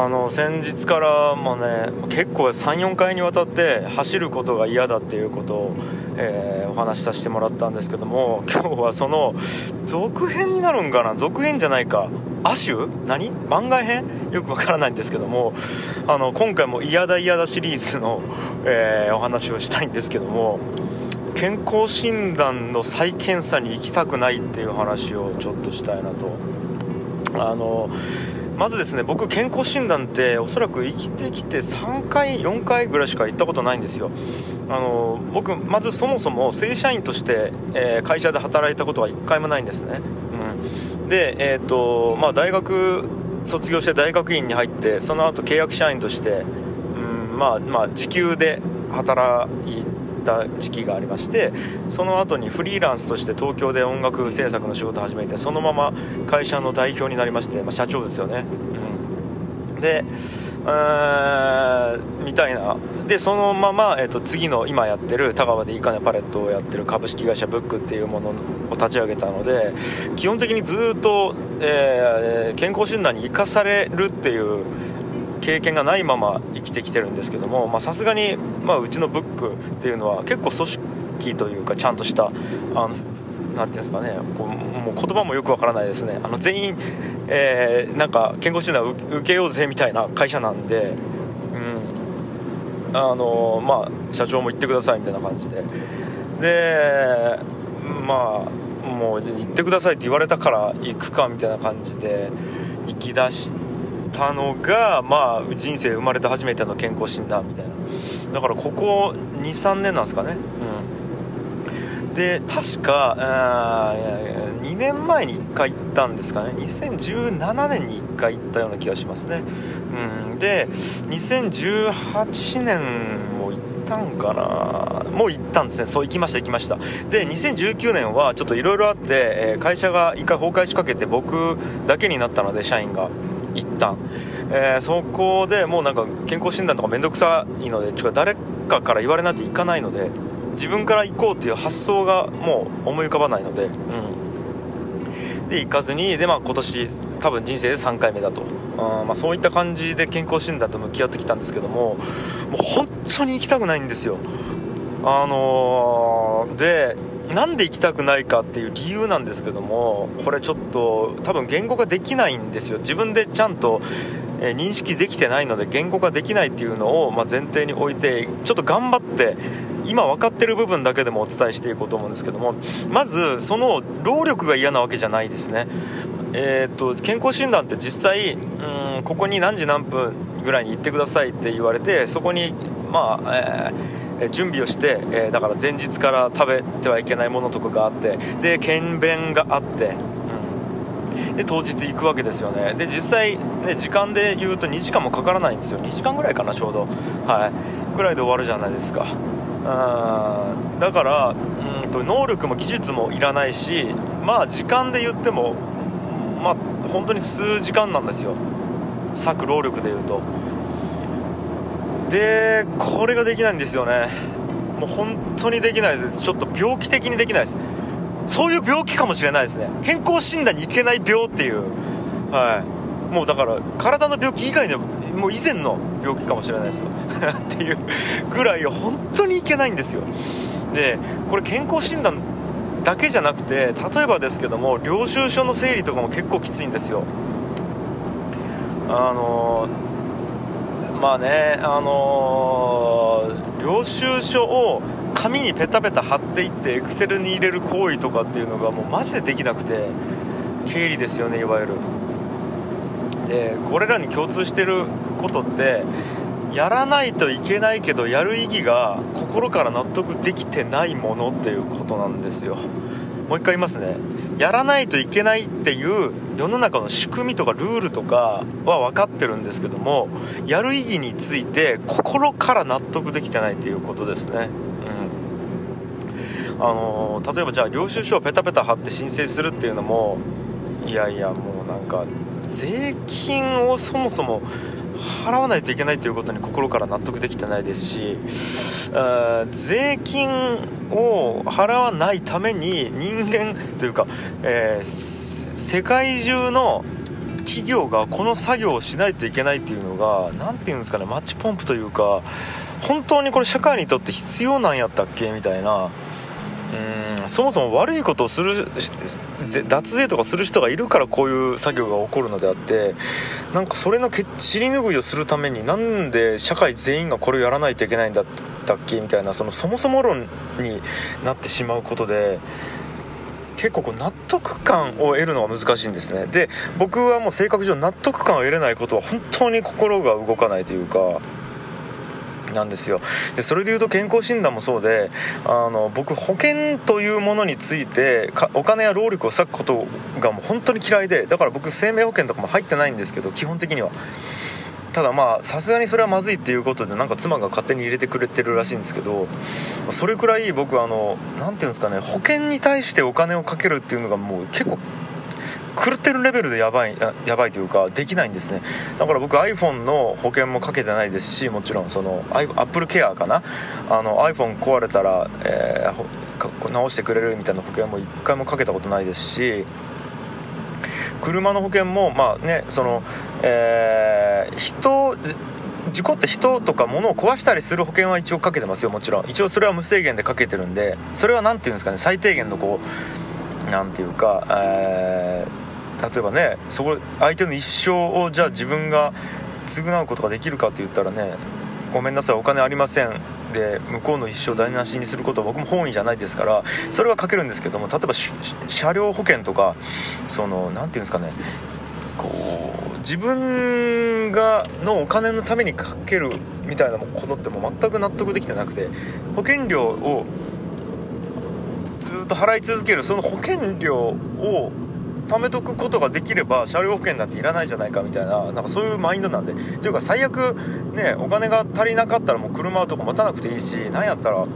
あの先日からもね結構34回にわたって走ることが嫌だっていうことを、えー、お話しさせてもらったんですけども今日はその続編になるんかな？続編じゃないか。亜種？何？番外編？よくわからないんですけどもあの今回も「嫌だ嫌だ」シリーズの、えー、お話をしたいんですけども健康診断の再検査に行きたくないっていう話をちょっとしたいなと。あのまずですね僕健康診断っておそらく生きてきて3回4回ぐらいしか行ったことないんですよ。あの僕まずそもそも正社員として、えー、会社で働いたことは1回もないんですね、うん、でえっ、ー、とまあ大学卒業して大学院に入ってその後契約社員として、うん、まあまあ時給で働いてった時期がありましてその後にフリーランスとして東京で音楽制作の仕事を始めてそのまま会社の代表になりまして、まあ、社長ですよね、うん、でみたいな。でそのまま、えーと、次の今やってる田川でいいかねパレットをやってる株式会社ブックっていうものを立ち上げたので基本的にずっと、えー、健康診断に生かされるっていう経験がないまま生きてきてるんですけどもさすがに、まあ、うちのブックっていうのは結構組織というかちゃんとしたあのなていうんですかねこうもう言葉もよくわからないですね。あの全員、えー、なんか健康診断受けようぜみたいな会社なんで、うん、あのまあ社長も言ってくださいみたいな感じで。でまあもう行ってくださいって言われたから行くかみたいな感じで行きだしてたのが、まあ、人生生まれて初めての健康診断みたいな。だからここ23年なんですかね。うん。で確か2年前に1回行ったんですかね。2017年に1回行ったような気がしますね。うん。で2018年も行ったんかな。もう行ったんですね。そう行きました行きました。で2019年はちょっといろいろあって、会社が1回崩壊しかけて僕だけになったので社員が。一旦、えー、そこでもうなんか健康診断とか面倒くさいのでちょ誰かから言われないといかないので自分から行こうっていう発想がもう思い浮かばないので、うん、で行かずにで、まあ、今年多分人生で3回目だと、あまあ、そういった感じで健康診断と向き合ってきたんですけどももう本当に行きたくないんですよ。あのー、でなんで行きたくないかっていう理由なんですけどもこれちょっと多分言語化できないんですよ。自分でちゃんとえ認識できてないので言語化できないっていうのを、ま前提に置いてちょっと頑張って今分かってる部分だけでもお伝えしていこうと思うんですけどもまずその労力が嫌なわけじゃないですね。えーと、と健康診断って実際うんここに何時何分ぐらいに行ってくださいって言われてそこにまあ、えー準備をして、えだから前日から食べてはいけないものとかがあってで検便があって、うん、で当日行くわけですよね。で実際、ね、時間で言うと2時間もかからないんですよ。2時間ぐらいかなちょうど。はい。ぐらいで終わるじゃないですか。うん。だからうんと能力も技術もいらないしまあ時間で言ってもまあ本当に数時間なんですよ。割く労力で言うと。でこれができないんですよね。もう本当にできないです。ちょっと病気的にできないです。そういう病気かもしれないですね。健康診断に行けない病っていう。はい。もうだから体の病気以外でもう以前の病気かもしれないですよ。っていうぐらい本当にいけないんですよ。でこれ健康診断だけじゃなくて例えばですけども領収書の整理とかも結構きついんですよ。あのーまあね、あのー、領収書を紙にペタペタ貼っていってエクセルに入れる行為とかっていうのがもうマジでできなくて経理ですよねいわゆる。でこれらに共通してることってやらないといけないけどやる意義が心から納得できてないものっていうことなんですよ。もう一回言いますね。やらないといけないっていう世の中の仕組みとかルールとかは分かってるんですけどもやる意義について心から納得できてないっていうことですね。うん。あの例えばじゃあ領収書をペタペタ貼って申請するっていうのもいやいやもうなんか税金をそもそも払わないといけないということに心から納得できてないですし税金を払わないために人間というか、えー、世界中の企業がこの作業をしないといけないっていうのが何て言うんですかねマッチポンプというか本当にこれ社会にとって必要なんやったっけみたいなうんそもそも悪いことをする脱税とかする人がいるからこういう作業が起こるのであってなんかそれの尻拭いをするためになんで社会全員がこれをやらないといけないんだったっけみたいなそのそもそも論になってしまうことで結構こう納得感を得るのが難しいんですね。で僕はもう性格上納得感を得れないことは本当に心が動かないというかなんですよ。でそれでいうと健康診断もそうであの僕保険というものについてお金や労力を割くことがもう本当に嫌いでだから僕生命保険とかも入ってないんですけど基本的には。ただまあさすがにそれはまずいっていうことでなんか妻が勝手に入れてくれてるらしいんですけどそれくらい僕あの何て言うんですかね保険に対してお金をかけるっていうのがもう結構狂ってるレベルでやばいやばいというかできないんですね。だから僕 iPhone の保険もかけてないですしもちろんその Apple Care かな？あの iPhone 壊れたら、えー、直してくれるみたいな保険も1回もかけたことないですし車の保険もまあねその、えー、人事故って人とか物を壊したりする保険は一応かけてますよもちろん。一応それは無制限でかけてるんでそれは何て言うんですかね最低限のこう何て言うか、えー例えばねそこ相手の一生をじゃあ自分が償うことができるかって言ったらねごめんなさいお金ありません。で向こうの一生台無しにすることは僕も本意じゃないですからそれはかけるんですけども例えば車両保険とかその何て言うんですかねこう自分がのお金のためにかけるみたいなことってもう全く納得できてなくて保険料をずっと払い続けるその保険料を貯めとくことができれば車両保険なんていらないじゃないかみたいななんかそういうマインドなんで。というか最悪ねお金が足りなかったらもう車とか持たなくていいし何やったら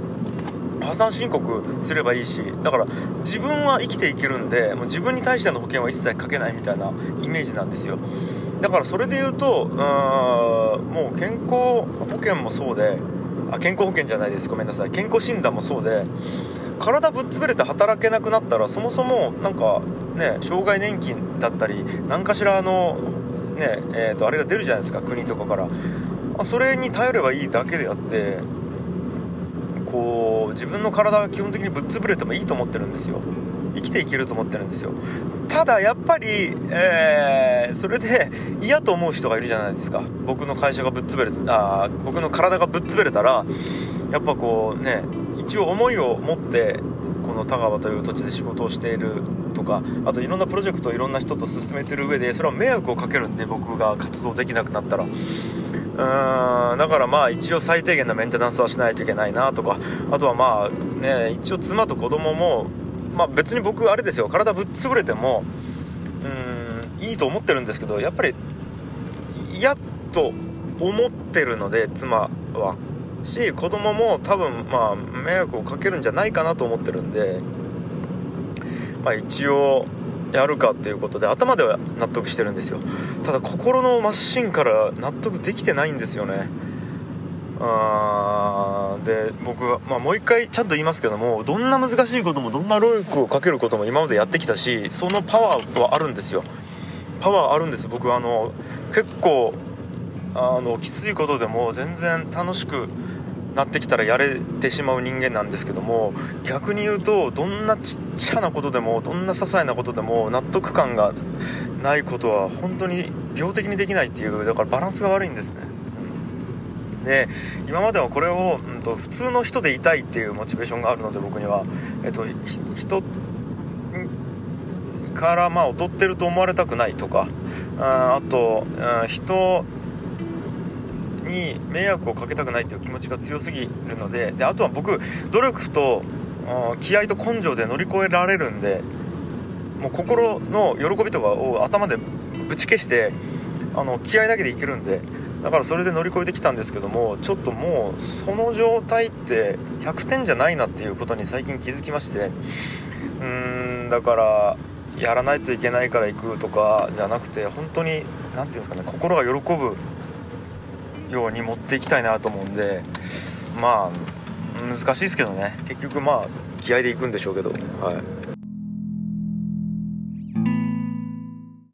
破産申告すればいいしだから自分は生きていけるんでもう自分に対しての保険は一切かけないみたいなイメージなんですよ。だからそれで言うとうーんもう健康保険もそうであ健康保険じゃないです。ごめんなさい。健康診断もそうで体ぶっ潰れて働けなくなったらそもそもなんかね障害年金だったり何かしらのねえーと、あれが出るじゃないですか国とかから。あそれに頼ればいいだけであってこう自分の体は基本的にぶっ潰れてもいいと思ってるんですよ。生きていけると思ってるんですよ。ただやっぱり、えー、それで嫌と思う人がいるじゃないですか。僕の会社がぶっ潰れあ僕の体がぶっ潰れたらやっぱこうね一応思いを持ってこの田川という土地で仕事をしているとかあといろんなプロジェクトをいろんな人と進めてる上でそれは迷惑をかけるんで僕が活動できなくなったら。うーんだからまあ一応最低限のメンテナンスはしないといけないなとかあとはまあね一応妻と子供もまあ別に僕あれですよ体ぶっ潰れてもうんいいと思ってるんですけどやっぱり嫌と思ってるので妻は。し子供も多分まあ迷惑をかけるんじゃないかなと思ってるんでまあ一応やるかっていうことで頭では納得してるんですよ。ただ心のマシンから納得できてないんですよね。あで僕は、まあ、もう一回ちゃんと言いますけどもどんな難しいこともどんな労力をかけることも今までやってきたしそのパワーはあるんですよ。パワーあるんです。僕あの結構あのきついことでも全然楽しくなってきたらやれてしまう人間なんですけども逆に言うとどんなちっちゃなことでもどんな些細なことでも納得感がないことは本当に病的にできないっていうだからバランスが悪いんですね。で今まではこれを、うんと、普通の人でいたいっていうモチベーションがあるので僕には、えっと、人からまあ劣ってると思われたくないとか。ああと、うん、人に迷惑をかけたくないという気持ちが強すぎるのでであとは僕努力と気合と根性で乗り越えられるんでもう心の喜びとかを頭でぶち消してあの気合だけでいけるんでだからそれで乗り越えてきたんですけどもちょっともうその状態って100点じゃないなっていうことに最近気づきましてうーんだからやらないといけないから行くとかじゃなくて本当に何て言うんですかね心が喜ぶように持っていきたいなと思うんでまあ難しいですけどね結局まあ気合でいくんでしょうけどはい。